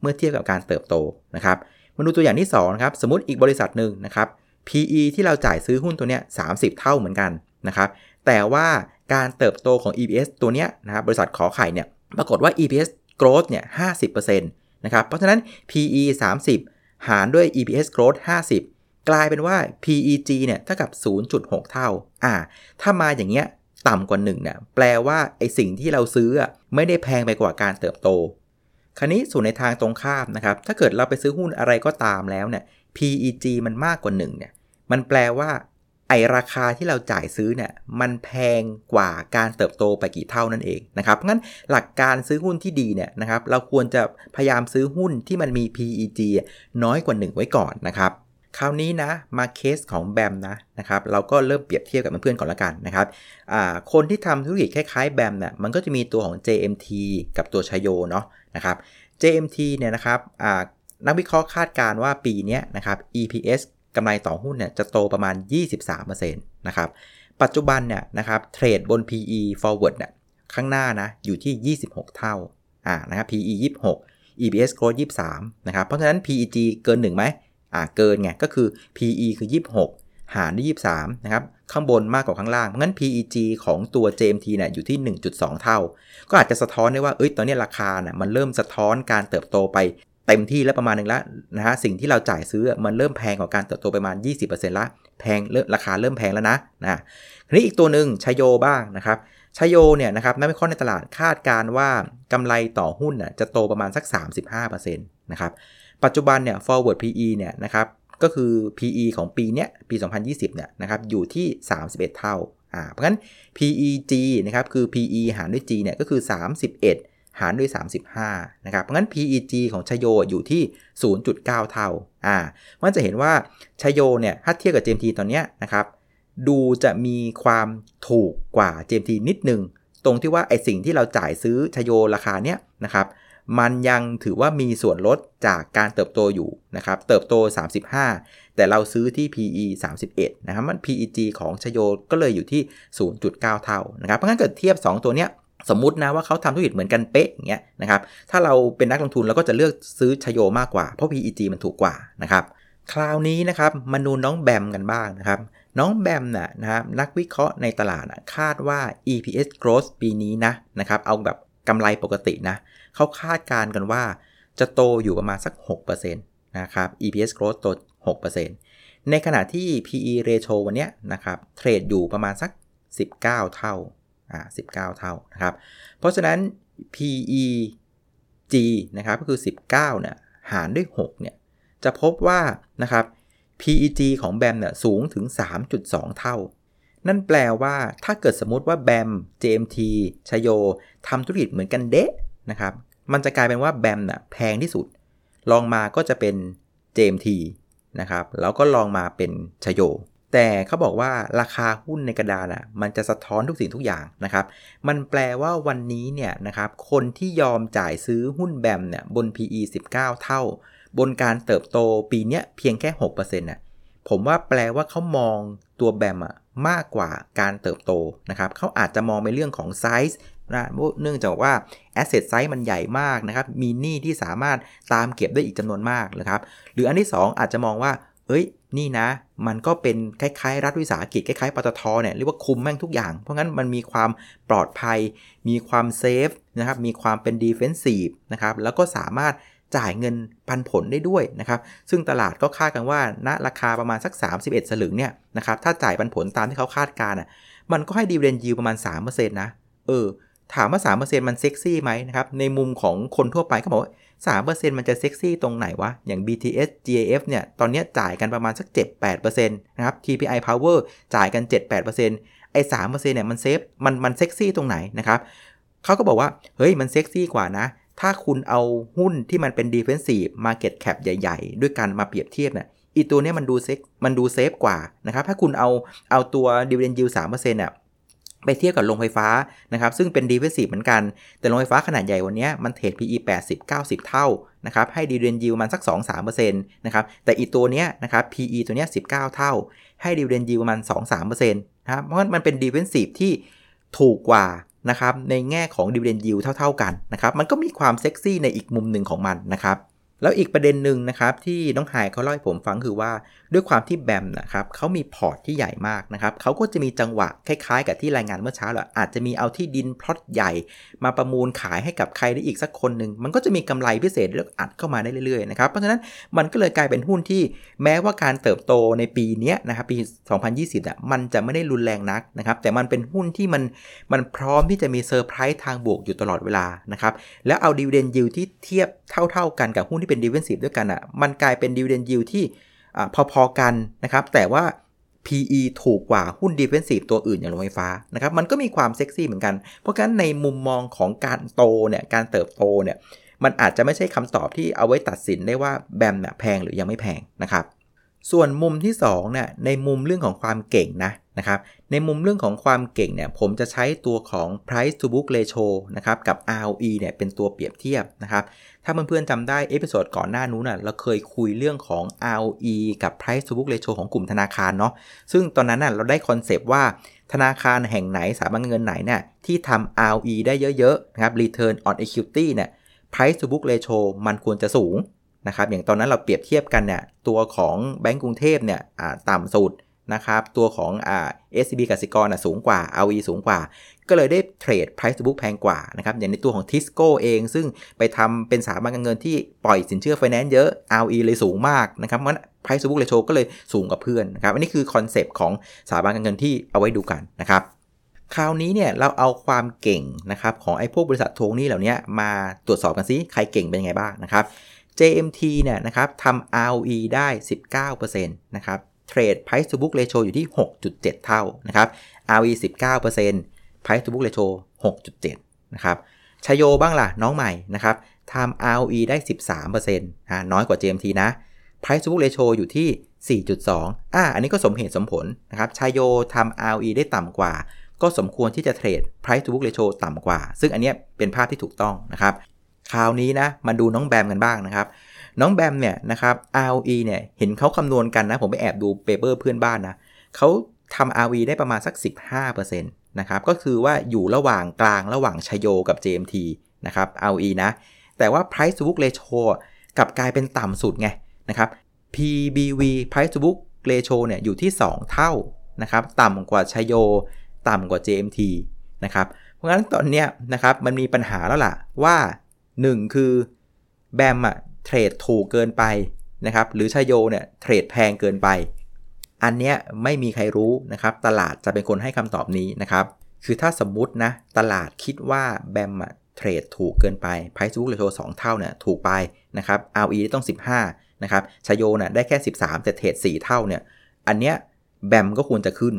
เมื่อเทียบกับการเติบโตนะครับมาดูตัวอย่างที่2นะครับสมมติอีกบริษัทหนึ่งนะครับ PE ที่เราจ่ายซื้อหุ้นตัวเนี้ย30 เท่าเหมือนกันนะครับแต่ว่าการเติบโตของ EPS ตัวเนี้ยนะครับบริษัทขอไข่เนี่ยปรากฏว่า EPS growth เนี่ย50%นะครับเพราะฉะนั้น PE 30 หารด้วย EPS growth 50 กลายเป็นว่า PEG เนี่ยเท่ากับ 0.6 เท่าอ่าถ้ามาอย่างเงี้ย ต่ำกว่า1เนี่ยแปลว่าไอสิ่งที่เราซื้อไม่ได้แพงไปกว่าการเติบโต คราวนี้ส่วนในทางตรงข้ามนะครับ ถ้าเกิดเราไปซื้อหุ้นอะไรก็ตามแล้วเนี่ย PEG มันมากกว่า1เนี่ย มันแปลว่าไอราคาที่เราจ่ายซื้อเนี่ยมันแพงกว่าการเติบโตไปกี่เท่านั่นเองนะครับงั้นหลักการซื้อหุ้นที่ดีเนี่ยนะครับเราควรจะพยายามซื้อหุ้นที่มันมี PEG น้อยกว่า 1 ไว้ก่อนนะครับ คราวนี้นะมาเคสของแบมนะนะครับเราก็เริ่มเปรียบเทียบกับเพื่อนๆก่อนละกันนะครับคนที่ทำธุรกิจคล้ายๆแบมเนี่ยมันก็จะมีตัวของ JMT กับตัวชโยเนาะนะครับ JMT เนี่ยนะครับนักวิเคราะห์คาดการว่าปีนี้นะครับ EPS กำไรต่อหุ้นเนี่ยจะโตประมาณ 23%นะครับปัจจุบันเนี่ยนะครับเทรดบน PE forward เนี่ยข้างหน้านะอยู่ที่ 26 เท่าอ่านะครับ PE 26 EPS growth 23นะครับเพราะฉะนั้น PEG เกิน1ไหม อ่าเกินไงก็คือ PE คือ 26 หารด้วย23 นะครับ ข้างบนมากกว่าข้างล่าง เพราะงั้น PEG ของตัว JMT เนี่ยอยู่ที่ 1.2 เท่า ก็อาจจะสะท้อนได้ว่า เอ้ย ตอนนี้ราคาเนี่ยมันเริ่มสะท้อนการเติบโตไปเต็มที่แล้วประมาณนึงแล้วนะฮะ สิ่งที่เราจ่ายซื้อมันเริ่มแพงกว่าการเติบโตประมาณ 20%ละ แพงเริ่มราคาเริ่มแพงแล้วนะนะทีนี้อีกตัวหนึ่งชโยบ้างนะครับชโยเนี่ยนะครับนักวิเคราะห์ในตลาดคาดการว่ากำไรต่อหุ้นน่ะจะโตประมาณสัก 35%นะครับ ปัจจุบันเนี่ย forward PE เนี่ยนะครับก็คือ PE ของปีเนี้ยปี 2020เนี่ยนะครับอยู่ที่ 31 เท่าอ่าเพราะฉะนั้น PEG นะครับคือ PE หารด้วย G เนี่ยก็คือ 31 หารด้วย 35นะครับเพราะงั้น PEG ของชโยอยู่ที่ 0.9 เท่าอ่ามันจะเห็นว่าชโยเนี่ยถ้าเทียบกับ GMT ตอนเนี้ยนะครับดูจะมีความถูกกว่า GMT นิดนึง ตรงที่ว่าไอสิ่งที่เราจ่ายซื้อชโยราคาเนี้ยนะครับ มันยังถือว่ามีส่วนลดจากการเติบโตอยู่นะครับเติบโต 35 แต่เราซื้อที่ PE 31นะครับมัน PEG ของชโยก็เลยอยู่ที่ 0.9 เท่านะครับเพราะงั้นเกิดเทียบ 2 ตัวเนี้ยสมมตินะว่าเขาทำธุรกิจเหมือนกันเป๊ะอย่างเงี้ยนะครับถ้าเราเป็นนักลงทุนเราก็จะเลือกซื้อชโยมากกว่าเพราะ PEG มันถูกกว่านะครับคราวนี้นะครับมาดูน้องแบมกันบ้างนะครับน้องแบมน่ะนะครับนักวิเคราะห์ในตลาดคาดว่า EPS growth ปีนี้นะนะครับเอาแบบกำไรปกตินะ เขาคาดการณ์กันว่า จะโตอยู่ประมาณสัก 6%นะครับ EPS growth โต 6%ในขณะที่ PE ratio วันนี้นะครับเทรดอยู่ประมาณสัก 19 เท่าอ่า19 เท่านะครับ เพราะฉะนั้น PE G นะครับก็คือ 19เนี่ยหารด้วย6เนี่ยจะพบว่านะครับ PEG ของแบมเนี่ยสูงถึง 3.2 เท่า นั่นแปลว่าถ้าเกิดสมมติว่าแบม JMT ชโยทำธุรกิจเหมือนกันเดะ นะครับ มันจะกลายเป็นว่าแบมน่ะแพงที่สุด ลองมาก็จะเป็น JMT นะครับ แล้วก็ลองมาเป็นชโย แต่เขาบอกว่าราคาหุ้นในกระดานอะ มันจะสะท้อนทุกสิ่งทุกอย่างนะครับ มันแปลว่าวันนี้เนี่ยนะครับ คนที่ยอมจ่ายซื้อหุ้นแบมเนี่ยบน PE 19 เท่า บนการเติบโตปีเนี้ยเพียงแค่6%น่ะผมว่าแปลว่าเขามองตัวแบมอะมากกว่าการเติบโตนะครับเขาอาจจะมองในเรื่องของไซส์ นะเนื่องจากว่า asset size มันใหญ่มากนะครับ มีหนี้ที่สามารถตามเก็บได้อีกจำนวนมากนะครับ หรืออันที่ 2 อาจจะมองว่า เอ้ย นี่นะ มันก็เป็นคล้ายๆ รัฐวิสาหกิจคล้ายๆปตทเนี่ยเรียกว่าคุมแม่งทุกอย่าง เพราะงั้นมันมีความปลอดภัย มีความ safe นะครับ มีความเป็น defensive นะครับ แล้วก็สามารถจ่ายเงินปันผลได้ด้วยนะครับ ซึ่งตลาดก็คาดกันว่าณราคาประมาณสัก 31 สลึงเนี่ยนะครับ ถ้าจ่ายปันผลตามที่เขาคาดการณ์อะ มันก็ให้ดีเวนยิวประมาณ 3%นะ เออ ถามว่า 3%มันเซ็กซี่ไหมนะครับ ในมุมของคนทั่วไปก็บอกว่า 3%มันจะเซ็กซี่ตรงไหนวะ อย่าง BTSGIF เนี่ย ตอนนี้จ่ายกันประมาณสัก 7-8%นะครับ TPI Power จ่ายกัน 7-8%ไอ้3%เนี่ยมัน safe มันมันเซ็กซี่ตรงไหนนะครับเขาก็บอกว่า เฮ้ย มันเซ็กซี่กว่านะ ถ้าคุณเอาหุ้นที่มันเป็น defensive market cap ใหญ่ ๆ ด้วยกันมาเปรียบเทียบเนี่ยอีตัวนี้มันดูเซ็กมันดู safe กว่านะครับ ถ้าคุณเอาเอาตัว dividend yield 3%เนี่ย ไปเทียบกับโรงไฟฟ้านะครับซึ่งเป็น defensive เหมือนกัน แต่โรงไฟฟ้าขนาดใหญ่วันนี้มันเทรด PE 80 90 เท่านะครับให้ดีเวนยิวมันสัก 2-3%นะครับแต่อีตัวเนี้ยนะครับ PE ตัวเนี้ย19 เท่า ให้ดีเวนยิวมัน2-3%นะครับเพราะมันเป็น defensive ที่ถูกกว่านะครับในแง่ของดีเวนยิวเท่า ๆกันนะครับมันก็มีความเซ็กซี่ในอีกมุมหนึ่งของมันนะครับ แล้วอีกประเด็นหนึ่งนะครับที่น้องไฮเขาเล่าให้ผมฟังคือว่า ด้วยความที่ BAM นะครับเขามีพอร์ตที่ใหญ่มากนะครับเขาก็จะมีจังหวะคล้ายๆ กับที่รายงานเมื่อเช้าแหละอาจจะมีเอาที่ดินพลอตใหญ่ มาประมูลขายให้กับใครได้อีกสักคนหนึ่งมันก็จะมีกำไรพิเศษแล้วอัดเข้ามาได้เรื่อยๆนะครับเพราะฉะนั้นมันก็เลยกลายเป็นหุ้นที่แม้ว่าการเติบโตในปีนี้นะครับปี 2020อะมันจะไม่ได้รุนแรงนักนะครับแต่มันเป็นหุ้นที่มันมันพร้อมที่จะมีเซอร์ไพรส์ทางบวกอยู่ตลอดเวลานะครับแล้วเอาดีเวนยิวที่เทียบเท่า ๆกันกับหุ้นที่เป็น defensive ด้วยกันอะ มันกลายเป็นดีเวนยิวที่พอๆกันนะครับ แต่ว่า PE ถูกกว่าหุ้น defensive ตัวอื่นอย่างโรงไฟฟ้านะครับ มันก็มีความเซ็กซี่เหมือนกัน เพราะฉะนั้นในมุมมองของการโตเนี่ย การเติบโตเนี่ย มันอาจจะไม่ใช่คำตอบที่เอาไว้ตัดสินได้ว่า BAM เนี่ยแพงหรือยังไม่แพงนะครับ ส่วนมุมที่2เนี่ยในมุมเรื่องของความเก่งนะนะครับในมุมเรื่องของความเก่งเนี่ยผมจะใช้ตัวของ price to book ratio นะครับกับ ROE เนี่ยเป็นตัวเปรียบเทียบนะครับถ้าเพื่อนๆจำได้ episode ก่อนหน้านู้นน่ะเราเคยคุยเรื่องของ ROE กับ price to book ratio ของกลุ่มธนาคารเนาะซึ่งตอนนั้นน่ะเราได้ concept ว่าธนาคารแห่งไหนสถาบันเงินไหนเนี่ยที่ทำ ROE ได้เยอะๆนะครับ return on equity เนี่ย price to book ratio มันควรจะสูง นะครับอย่างตอนนั้นเราเปรียบเทียบกันเนี่ยตัวของแบงก์กรุงเทพเนี่ยต่ำสุดนะครับตัวของเอ่อ SCB กสิกรนะสูงกว่า ROE สูงกว่า ก็เลยได้เทรด price to book แพงกว่านะครับอย่างในตัวของ Tisco เองซึ่งไปทำเป็นสถาบันการเงินที่ปล่อยสินเชื่อไฟแนนซ์เยอะ ROE เลยสูงมากนะครับมัน price to book ratio ก็เลยสูงกว่าเพื่อนนะครับอันนี้คือ concept ของสถาบันการเงินที่เอาไว้ดูกันนะครับคราวนี้เนี่ยเราเอาความเก่งนะครับของไอ้พวกบริษัททวงหนี้เหล่านี้มาตรวจสอบกันซิใครเก่งเป็นยังไงบ้างนะครับ JMT เนี่ยนะครับทำ ROE ได้ 19%นะครับเทรด price to book ratio อยู่ที่ 6.7 เท่านะครับ ROE 19% price to book ratio 6.7 นะครับชโยบ้างล่ะ น้องใหม่นะครับทำ ROE ได้ 13%อ่าน้อยกว่า JMT นะ price to book ratio อยู่ที่ 4.2 อ่า อันนี้ก็สมเหตุสมผลนะครับชโยทำ ROE ได้ต่ำกว่า ก็สมควรที่จะเทรด price to book ratio ต่ำกว่า ซึ่งอันนี้เป็นภาพที่ถูกต้องนะครับ คราวนี้นะมาดูน้องแบมกันบ้างนะครับ น้องแบมเนี่ยนะครับ ROE เนี่ยเห็นเขาคำนวณกันนะ ผมไปแอบดูเปเปอร์เพื่อนบ้านนะเขาทำ ROE ได้ประมาณสัก 15%นะครับก็คือว่าอยู่ระหว่างกลางระหว่างชโยกับ JMT นะครับ ROE นะ แต่ว่า price to book ratio กับกลายเป็นต่ำสุดไงนะครับ PBV price to book ratio เนี่ยอยู่ที่ 2 เท่านะครับต่ำกว่าชโย ต่ำกว่า JMT นะครับเพราะงั้นตอนเนี้ยนะครับมันมีปัญหาแล้วล่ะว่า 1 คือแบมอะเทรดถูกเกินไปนะครับหรือชโยเนี่ยเทรดแพงเกินไป อันเนี้ยไม่มีใครรู้นะครับตลาดจะเป็นคนให้คำตอบนี้นะครับคือถ้าสมมุตินะตลาดคิดว่าแบมอะเทรดถูกเกินไป Price to Book Ratio 2 เท่าเนี่ยถูกไปนะครับ ROE ต้อง 15นะครับชโยเนี่ยได้แค่ 13 แต่เทรด4 เท่าเนี่ยอันเนี้ยแบมก็ควรจะขึ้น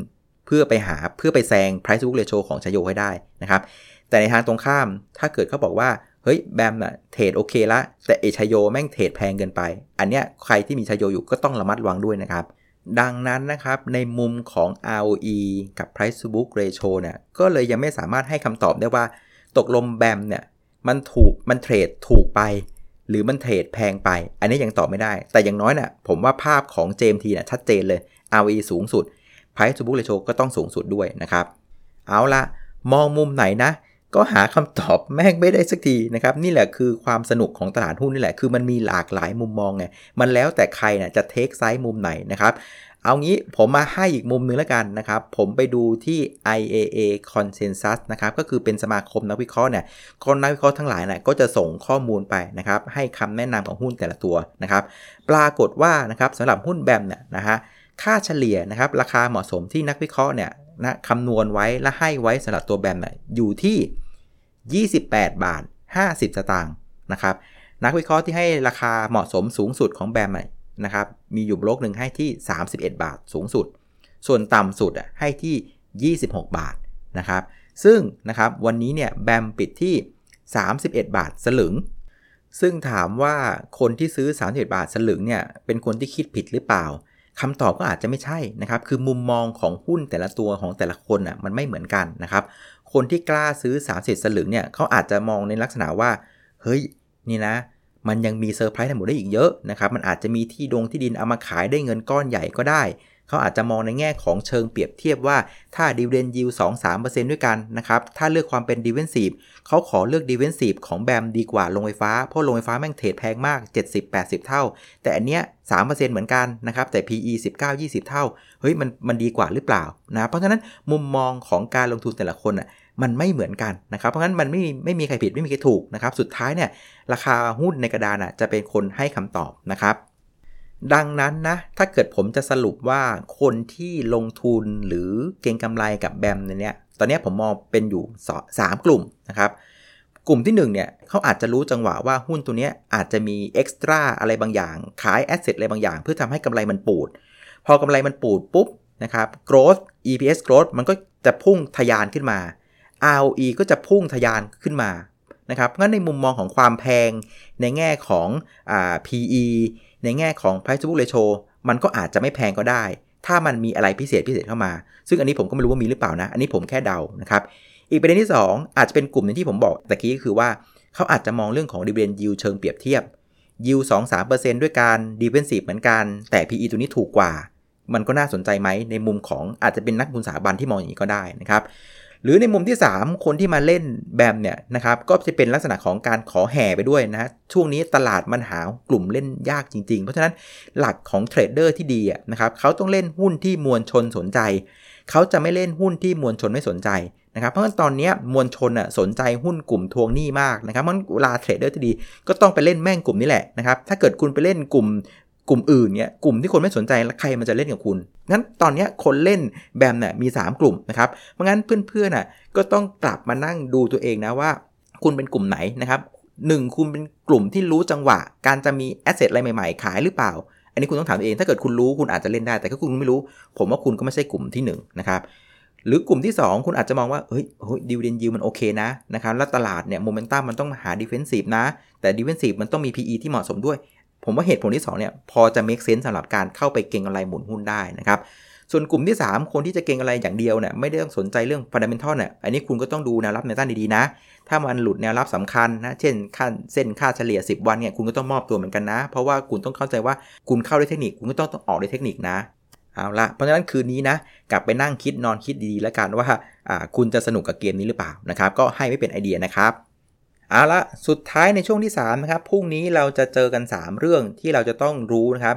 เพื่อไปหาเพื่อไปแซง Price to Book Ratio ของชโยให้ได้นะครับแต่ในทางตรงข้ามถ้าเกิดเขาบอกว่า เฮ้ยแบมอะเทรดโอเคละ แต่เอชโยแม่งเทรดแพงเกินไป อันเนี้ยใครที่มีชโยอยู่ก็ต้องระมัดระวังด้วยนะครับ ดังนั้นนะครับในมุมของ ROE กับ Price to Book Ratio เนี่ยก็เลยยังไม่สามารถให้คำตอบได้ว่า ตกลงแบมเนี่ยมันถูกมันเทรดถูกไป หรือมันเทรดแพงไป อันนี้ยังตอบไม่ได้ แต่อย่างน้อยนะ่ยผมว่าภาพของ JMT เนี่ยชัดเจนเลย ROE สูงสุด Price to Book Ratio ก็ต้องสูงสุดด้วยนะครับ เอาละมองมุมไหนนะ ก็หาคำตอบแม่งไม่ได้สักทีนะครับ นี่แหละคือความสนุกของตลาดหุ้นนี่แหละ คือมันมีหลากหลายมุมมองไงมันแล้วแต่ใครนะจะเทคไซส์มุมไหนนะครับ เอางี้ผมมาให้อีกมุมนึงแล้วกันนะครับ ผมไปดูที่ IAA Consensus นะครับ ก็คือเป็นสมาคมนักวิเคราะห์เนี่ยคนนักวิเคราะห์ทั้งหลายนะก็จะส่งข้อมูลไปนะครับ ให้คำแนะนำของหุ้นแต่ละตัวนะครับ ปรากฏว่านะครับสำหรับหุ้นแบมเนี่ยนะฮะค่าเฉลี่ยนะครับราคาเหมาะสมที่นักวิเคราะห์เนี่ยนะคำนวณไว้และให้ไว้สำหรับตัวแบมเนะอยู่ที่ 28 บาท 50 สตางค์นะครับนักวิเคราะห์ที่ให้ราคาเหมาะสมสูงสุดของแบมนะครับมีอยู่บล็อกหนึ่งให้ที่ 31 บาทสูงสุด ส่วนต่ำสุดให้ที่ 26 บาทนะครับซึ่งนะครับวันนี้เนี่ยแบมปิดที่ 31 บาทสลึง ซึ่งถามว่าคนที่ซื้อ 31 บาทสลึงเนี่ยเป็นคนที่คิดผิดหรือเปล่าคำตอบก็อาจจะไม่ใช่นะครับ คือมุมมองของหุ้นแต่ละตัวของแต่ละคนอะมันไม่เหมือนกันนะครับ คนที่กล้าซื้อ3ามสิสลึงเนี่ยเขาอาจจะมองในลักษณะว่าเฮ้ยนี่นะ มันยังมีเซอร์ไพรส์ทั้งหมดได้อีกเยอะนะครับมันอาจจะมีที่ดงที่ดินเอามาขายได้เงินก้อนใหญ่ก็ได้เขาอาจจะมองในแง่ของเชิงเปรียบเทียบว่าถ้าดิวเดนยิวสองสามเปอร์เซ็นต์ด้วยกันนะครับ ถ้าเลือกความเป็น defensive เขาขอเลือก defensive ของ BAM ดีกว่าโรงไฟฟ้า เพราะโรงไฟฟ้าแม่งเทรดแพงมาก 70-80 เท่า แต่อันเนี้ยสามเปอร์เซ็นต์เหมือนกันนะครับ แต่ PE 19-20 เท่า เฮ้ย มันมันดีกว่าหรือเปล่านะ เพราะฉะนั้นมุมมองของการลงทุนแต่ละคนอะ มันไม่เหมือนกันนะครับเพราะงั้นมันไม่ไม่มีใครผิดไม่มีใครถูกนะครับสุดท้ายเนี่ยราคาหุ้นในกระดานอะจะเป็นคนให้คำตอบนะครับ ดังนั้นนะถ้าเกิดผมจะสรุปว่าคนที่ลงทุนหรือเก็งกำไรกับแบมเนี่ยตอนนี้ผมมองเป็นอยู่ 3 กลุ่มนะครับกลุ่มที่1เนี่ยเขาอาจจะรู้จังหวะว่าหุ้นตัวนี้อาจจะมีเอ็กซ์ตร้าอะไรบางอย่าง ขายแอสเซทอะไรบางอย่าง เพื่อทำให้กำไรมันปูด พอกำไรมันปูดปุ๊บนะครับ growth EPS growth มันก็จะพุ่งทะยานขึ้นมา ROE ก็จะพุ่งทะยานขึ้นมานะครับงั้นในมุมมองของความแพงในแง่ของอ PE ในแง่ของ price to book ratio มันก็อาจจะไม่แพงก็ได้ ถ้ามันมีอะไรพิเศษพิเศษเข้ามา ซึ่งอันนี้ผมก็ไม่รู้ว่ามีหรือเปล่านะ อันนี้ผมแค่เดานะครับ อีกประเด็นที่ 2 อาจจะเป็นกลุ่มนึงที่ผมบอกตะกี้ก็คือว่าเขาอาจจะมองเรื่องของ dividend yield เชิงเปรียบเทียบ yield 2-3%ด้วยการ defensive เหมือนกัน แต่ PE ตัวนี้ถูกกว่า มันก็น่าสนใจไหมในมุมของอาจจะเป็นนักบุญสถาบันที่มองอย่างนี้ก็ได้นะครับ หรือในมุมที่ 3 คนที่มาเล่นBAM เนี่ยนะครับก็จะเป็นลักษณะของการขอแห่ไปด้วยนะช่วงนี้ตลาดมันหากลุ่มเล่นยากจริง ๆ เพราะฉะนั้นหลักของเทรดเดอร์ที่ดีนะครับเขาต้องเล่นหุ้นที่มวลชนสนใจ เขาจะไม่เล่นหุ้นที่มวลชนไม่สนใจนะครับเพราะฉะนั้นตอนนี้มวลชนอะสนใจหุ้นกลุ่มทวงหนี้มากนะครับเพราะเวลาเทรดเดอร์ที่ดีก็ต้องไปเล่นแม่งกลุ่มนี้แหละนะครับถ้าเกิดคุณไปเล่นกลุ่ม กลุ่มอื่นเนี่ยกลุ่มที่คนไม่สนใจแล้วใครมันจะเล่นกับคุณงั้นตอนนี้คนเล่นBAM เนี่ยมี 3 กลุ่มนะครับเพราะงั้นเพื่อนๆน่ะก็ต้องกลับมานั่งดูตัวเองนะว่า คุณเป็นกลุ่มไหนนะครับหนึ่งคุณเป็นกลุ่มที่รู้จังหวะ การจะมี asset อะไรใหม่ๆ ขายหรือเปล่า อันนี้คุณต้องถามตัวเอง ถ้าเกิดคุณรู้คุณอาจจะเล่นได้ แต่ถ้าคุณไม่รู้ ผมว่าคุณก็ไม่ใช่กลุ่มที่ 1 นะครับหรือกลุ่มที่ 2 คุณอาจจะมองว่าเฮ้ยเฮ้ยดิวเดนยิวมันโอเคนะนะครับแล้วตลาดเนี่ยโมเมนตัมมันต้องหา defensive นะ แต่ defensive มันต้องมี PE ที่เหมาะสมด้วย ผมว่าเหตุผลที่ 2 เนี่ย พอจะ make sense สำหรับการเข้าไปเก็งอะไรหมุนหุ้นได้นะครับ ส่วนกลุ่มที่ 3 คนที่จะเก็งอะไรอย่างเดียวเนี่ยไม่ได้ต้องสนใจเรื่อง fundamental เนี่ยอันนี้คุณก็ต้องดูแนวรับในต้านดีๆนะ ถ้ามันหลุดแนวรับสำคัญนะ เช่นค่าเส้นค่าเฉลี่ย 10 วันเนี่ยคุณก็ต้องมอบตัวเหมือนกันนะ เพราะว่าคุณต้องเข้าใจว่าคุณเข้าด้วยเทคนิค คุณก็ต้องต้องออกด้วยเทคนิคนะเอาละเพราะฉะนั้นคืนนี้นะกลับไปนั่งคิดนอนคิดดีๆแล้วกันว่าคุณจะสนุกกับเกมนี้หรือเปล่านะครับก็ให้ไม่เป็นไอเดียนะครับ เอาละสุดท้ายในช่วงที่3นะครับพรุ่งนี้เราจะเจอกัน 3 เรื่องที่เราจะต้องรู้นะครับ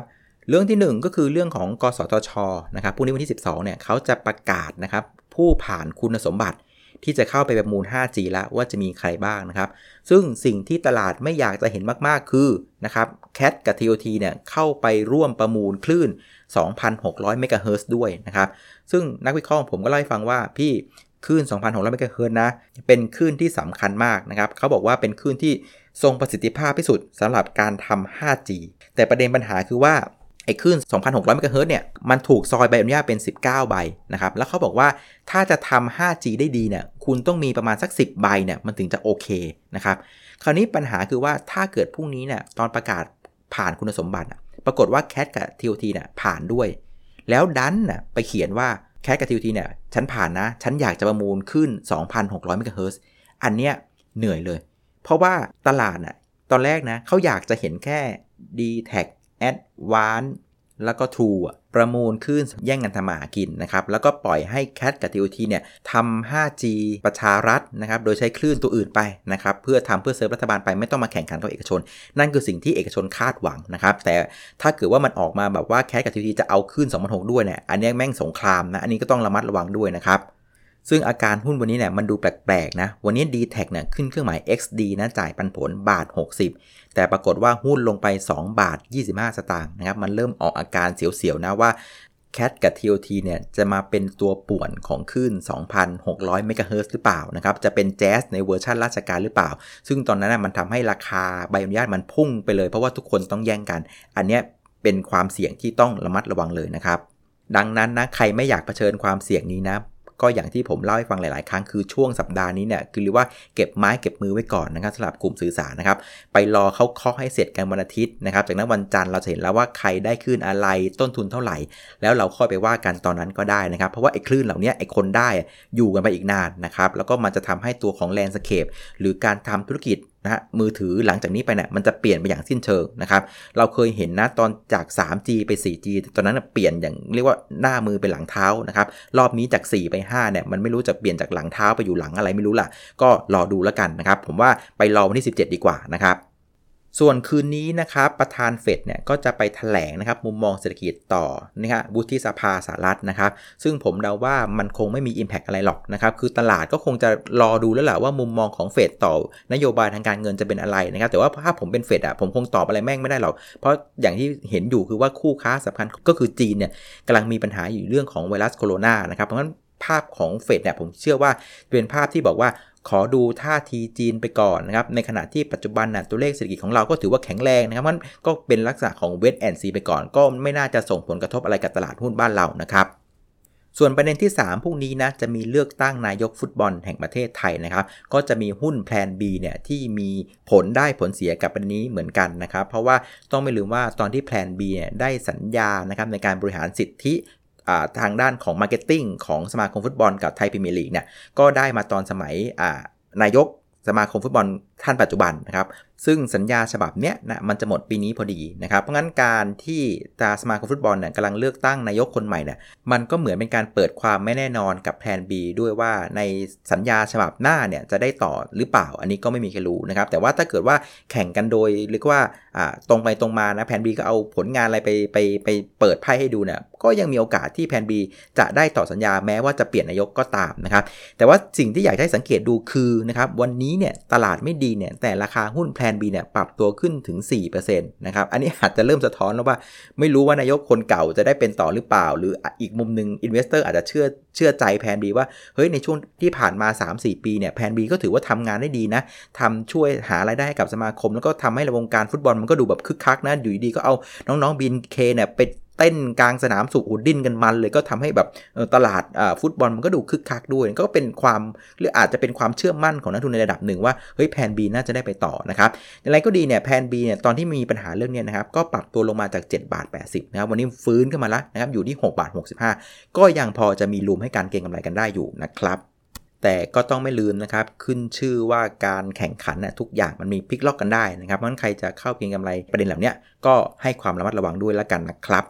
เรื่องที่ 1 ก็คือเรื่องของกสทชนะครับพรุ่งนี้วันที่ 12เนี่ยเขาจะประกาศนะครับผู้ผ่านคุณสมบัติที่จะเข้าไปประมูล 5G แล้วว่าจะมีใครบ้างนะครับ ซึ่งสิ่งที่ตลาดไม่อยากจะเห็นมากๆ คือนะครับแคทกับ TOT เนี่ยเข้าไปร่วมประมูลคลื่น 2,600 เมกะเฮิรตซ์ด้วยนะครับ ซึ่งนักวิเคราะห์ผมก็เล่าให้ฟังว่าพี่ คลื่น 2,600เมกะเฮิรตซ์นะ เป็นคลื่นที่สำคัญมากนะครับ เขาบอกว่าเป็นคลื่นที่ทรงประสิทธิภาพที่สุดสำหรับการทำ 5G แต่ประเด็นปัญหาคือว่าไอ้คลื่น 2,600เมกะเฮิรตซ์เนี่ยมันถูกซอยใบอนุญาตเป็น 19 ใบนะครับ แล้วเขาบอกว่าถ้าจะทำ 5G ได้ดีเนี่ย คุณต้องมีประมาณสัก 10 ใบเนี่ย มันถึงจะโอเคนะครับ คราวนี้ปัญหาคือว่าถ้าเกิดพรุ่งนี้เนี่ยตอนประกาศผ่านคุณสมบัติปรากฏว่าแคทกับ TOT เนี่ยผ่านด้วย แล้วดันน่ะไปเขียนว่า แคสกับทีวทีเนี่ยฉันผ่านนะ ฉันอยากจะประมูลขึ้น 2,600เมกะเฮิรตซ์อันเนี้ยเหนื่อยเลย เพราะว่าตลาดน่ะตอนแรกนะเขาอยากจะเห็นแค่ d t แท Advance แแล้วก็ทูอะประมูลขึ้นแย่งกันทำมาหากินนะครับ แล้วก็ปล่อยให้ CAT กับ TOT เนี่ยทำ 5G ประชารัฐนะครับ โดยใช้คลื่นตัวอื่นไปนะครับ เพื่อทำเพื่อเซิร์ฟรัฐบาลไปไม่ต้องมาแข่งขันกับเอกชน นั่นคือสิ่งที่เอกชนคาดหวังนะครับ แต่ถ้าเกิดว่ามันออกมาแบบว่า CAT กับ TOT จะเอาคลื่น2,600ด้วยเนี่ย อันนี้แม่งสงครามนะ อันนี้ก็ต้องระมัดระวังด้วยนะครับ ซึ่งอาการหุ้นวันนี้เนี่ยมันดูแปลกๆนะ วันนี้ d t แทเนี่ยขึ้นเครื่องหมาย XD นะจ่ายปันผลบาท 60 แต่ปรากฏว่าหุ้นลงไป 2 บาท 25 สตางค์นะครับ มันเริ่มออกอาการเสียวๆนะว่า CAT กับ TOT เนี่ยจะมาเป็นตัวป่วนของคลื่น 2,600 เมกะเฮิรตซ์หรือเปล่านะครับ จะเป็น JAS ในเวอร์ชันราชการหรือเปล่า ซึ่งตอนนั้นมันทำให้ราคาใบอนุญาตมันพุ่งไปเลย เพราะว่าทุกคนต้องแย่งกัน อันนี้เป็นความเสี่ยงที่ต้องระมัดระวังเลยนะครับ ดังนั้นนะใครไม่อยากเผชิญความเสี่ยงนี้นะ ก็อย่างที่ผมเล่าให้ฟังหลาย ๆ ครั้งคือช่วงสัปดาห์นี้เนี่ยคือเรียกว่าเก็บไม้เก็บมือไว้ก่อนนะครับสำหรับกลุ่มสื่อสารนะครับไปรอเขาเคาะให้เสร็จกันวันอาทิตย์นะครับจากนั้นวันจันทร์เราจะเห็นแล้วว่าใครได้คลื่นอะไรต้นทุนเท่าไหร่ แล้วเราค่อยไปว่ากันตอนนั้นก็ได้นะครับ เพราะว่าไอ้คลื่นเหล่านี้ไอ้คนได้อยู่กันไปอีกนานนะครับแล้วก็มันจะทำให้ตัวของแลนด์สเคปหรือการทำธุรกิจ นะฮะมือถือหลังจากนี้ไปเนี่ยมันจะเปลี่ยนไปอย่างสิ้นเชิงนะครับ เราเคยเห็นนะตอนจาก 3G ไป 4G ตอนนั้นเปลี่ยนอย่างเรียกว่าหน้ามือไปหลังเท้านะครับ รอบนี้จาก 4 ไป5เนี่ยมันไม่รู้จะเปลี่ยนจากหลังเท้าไปอยู่หลังอะไรไม่รู้ล่ะ ก็รอดูแล้วกันนะครับ ผมว่าไปรอวันที่ 17 ดีกว่านะครับ ส่วนคืนนี้นะครับประธานเฟดเนี่ยก็จะไปถแถลงนะครับมุมมองเศรษฐกิจต่อนะครบุธิสภาสหรัฐนะครับ ซึ่งผมเดาว่ามันคงไม่มี Impact อะไรหรอกนะครับ คือตลาดก็คงจะรอดูแล้วแหละว่ามุมมองของเฟดต่อนโยบายทางการเงินจะเป็นอะไรนะครับ แต่ว่าถ้าผมเป็นเฟดอะผมคงตอบอะไรแม่งไม่ได้หรอกเพราะอย่างที่เห็นอยู่คือว่าคู่ค้าสำคัญก็คือจีนเนี่ยกำลังมีปัญหาอยู่เรื่องของไวรัสโคโรนานะครับเพราะฉะนั้นภาพของเฟดเนี่ยผมเชื่อว่าเป็นภาพที่บอกว่า ขอดูท่าทีจีนไปก่อนนะครับ ในขณะที่ปัจจุบันนะตัวเลขเศรษฐกิจของเราก็ถือว่าแข็งแรงนะครับมันก็เป็นลักษณะของเวทแอนซีไปก่อน ก็ไม่น่าจะส่งผลกระทบอะไรกับตลาดหุ้นบ้านเรานะครับส่วนประเด็นที่ 3พรุ่งนี้นะจะมีเลือกตั้งนายกฟุตบอลแห่งประเทศไทยนะครับ ก็จะมีหุ้น Plan B เนี่ยที่มีผลได้ผลเสียกับประเด็นนี้เหมือนกันนะครับ เพราะว่าต้องไม่ลืมว่าตอนที่แพลน B เนี่ยได้สัญญานะครับในการบริหารสิทธิ ทางด้านของ marketing ของสมาคมฟุตบอลกับไทยพรีเมียร์ลีกเนี่ยก็ได้มาตอนสมัยนายกสมาคมฟุตบอล ท่านปัจจุบันนะครับ ซึ่งสัญญาฉบับเนี้ยนะมันจะหมดปีนี้พอดีนะครับ เพราะงั้นการที่ทางสมาคมฟุตบอลเนี่ยกำลังเลือกตั้งนายกคนใหม่เนี่ยมันก็เหมือนเป็นการเปิดความไม่แน่นอนกับแผน B ด้วยว่าในสัญญาฉบับหน้าเนี่ยจะได้ต่อหรือเปล่า อันนี้ก็ไม่มีใครรู้นะครับ แต่ว่าถ้าเกิดว่าแข่งกันโดยเรียกว่าตรงไปตรงมานะแผน B ก็เอาผลงานอะไรไปไปไปเปิดไพ่ให้ดูเนี่ยก็ยังมีโอกาสที่แผน B จะได้ต่อสัญญาแม้ว่าจะเปลี่ยนนายกก็ตามนะครับ แต่ว่าสิ่งที่อยากให้สังเกตดูคือนะครับวันนี้เนี่ยตลาดไม่ดีเนี่ย แต่ราคาหุ้นแพลน B เนี่ย ปรับตัวขึ้นถึง 4%นะครับ อันนี้อาจจะเริ่มสะท้อนแล้วว่า ไม่รู้ว่านายกคนเก่าจะได้เป็นต่อหรือเปล่า หรืออีกมุมหนึ่ง investor อาจจะเชื่อเชื่อใจ Plan B ว่า เฮ้ย ในช่วงที่ผ่านมา 3-4 ปีเนี่ย Plan B ก็ถือว่าทำงานได้ดีนะทำช่วยหารายได้ให้กับสมาคม แล้วก็ทำให้วงการฟุตบอลมันก็ดูแบบคึกคักนะ อยู่ดีก็เอาน้องๆ BNK เนี่ยไป เต้นกลางสนามสุขหุดดิ้นกันมันเลยก็ทำให้แบบตลาดฟุตบอลมันก็ดูคึกคักด้วย ก็เป็นความหรืออาจจะเป็นความเชื่อมั่นของนักลงทุนในระดับหนึ่งว่าเฮ้ย Plan B น่าจะได้ไปต่อนะครับอะไรก็ดีเนี่ย Plan B เนี่ยตอนที่มีปัญหาเรื่องเนี้ยนะครับก็ปรับตัวลงมาจาก 7 บาท 80นะครับวันนี้ฟื้นขึ้นมาแล้วนะครับอยู่ที่ 6 บาท 65 ก็ยังพอจะมี room ให้การเก็งกำไรกันได้อยู่นะครับแต่ก็ต้องไม่ลืมนะครับขึ้นชื่อว่าการแข่งขันนะทุกอย่างมันมีพลิกล็อกกันได้นะครับเพราะฉะนั้นใครจะเข้าเก็งกำไรประเด็นเหล่านี้ก็ให้ความระมัดระวังด้วยแล้วกันนะครับ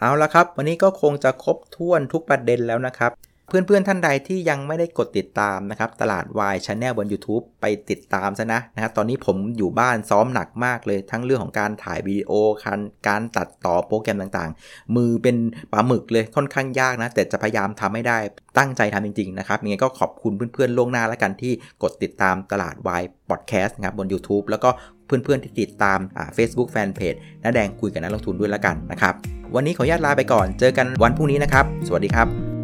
เอาละครับ วันนี้ก็คงจะครบถ้วนทุกประเด็นแล้วนะครับ เพื่อนๆท่านใดที่ยังไม่ได้กดติดตามนะครับ ตลาดวาย Channel บน YouTube ไปติดตามซะนะนะครับตอนนี้ผมอยู่บ้านซ้อมหนักมากเลย ทั้งเรื่องของการถ่ายวิดีโอการการตัดต่อโปรแกรมต่างๆ มือเป็นปลาหมึกเลยค่อนข้างยากนะ แต่จะพยายามทำให้ได้ตั้งใจทำจริงๆนะครับยังไงก็ขอบคุณเพื่อนๆล่วงหน้าแล้วกันที่กดติดตามตลาดวายพอดแคสต์นะครับบน YouTube แล้วก็ เพื่อนๆที่ติดตามเฟซบุ๊กแฟนเพจน้าแดงคุยกับนักลงทุนด้วยแล้วกันนะครับ วันนี้ขออนุญาตลาไปก่อน เจอกันวันพรุ่งนี้นะครับ สวัสดีครับ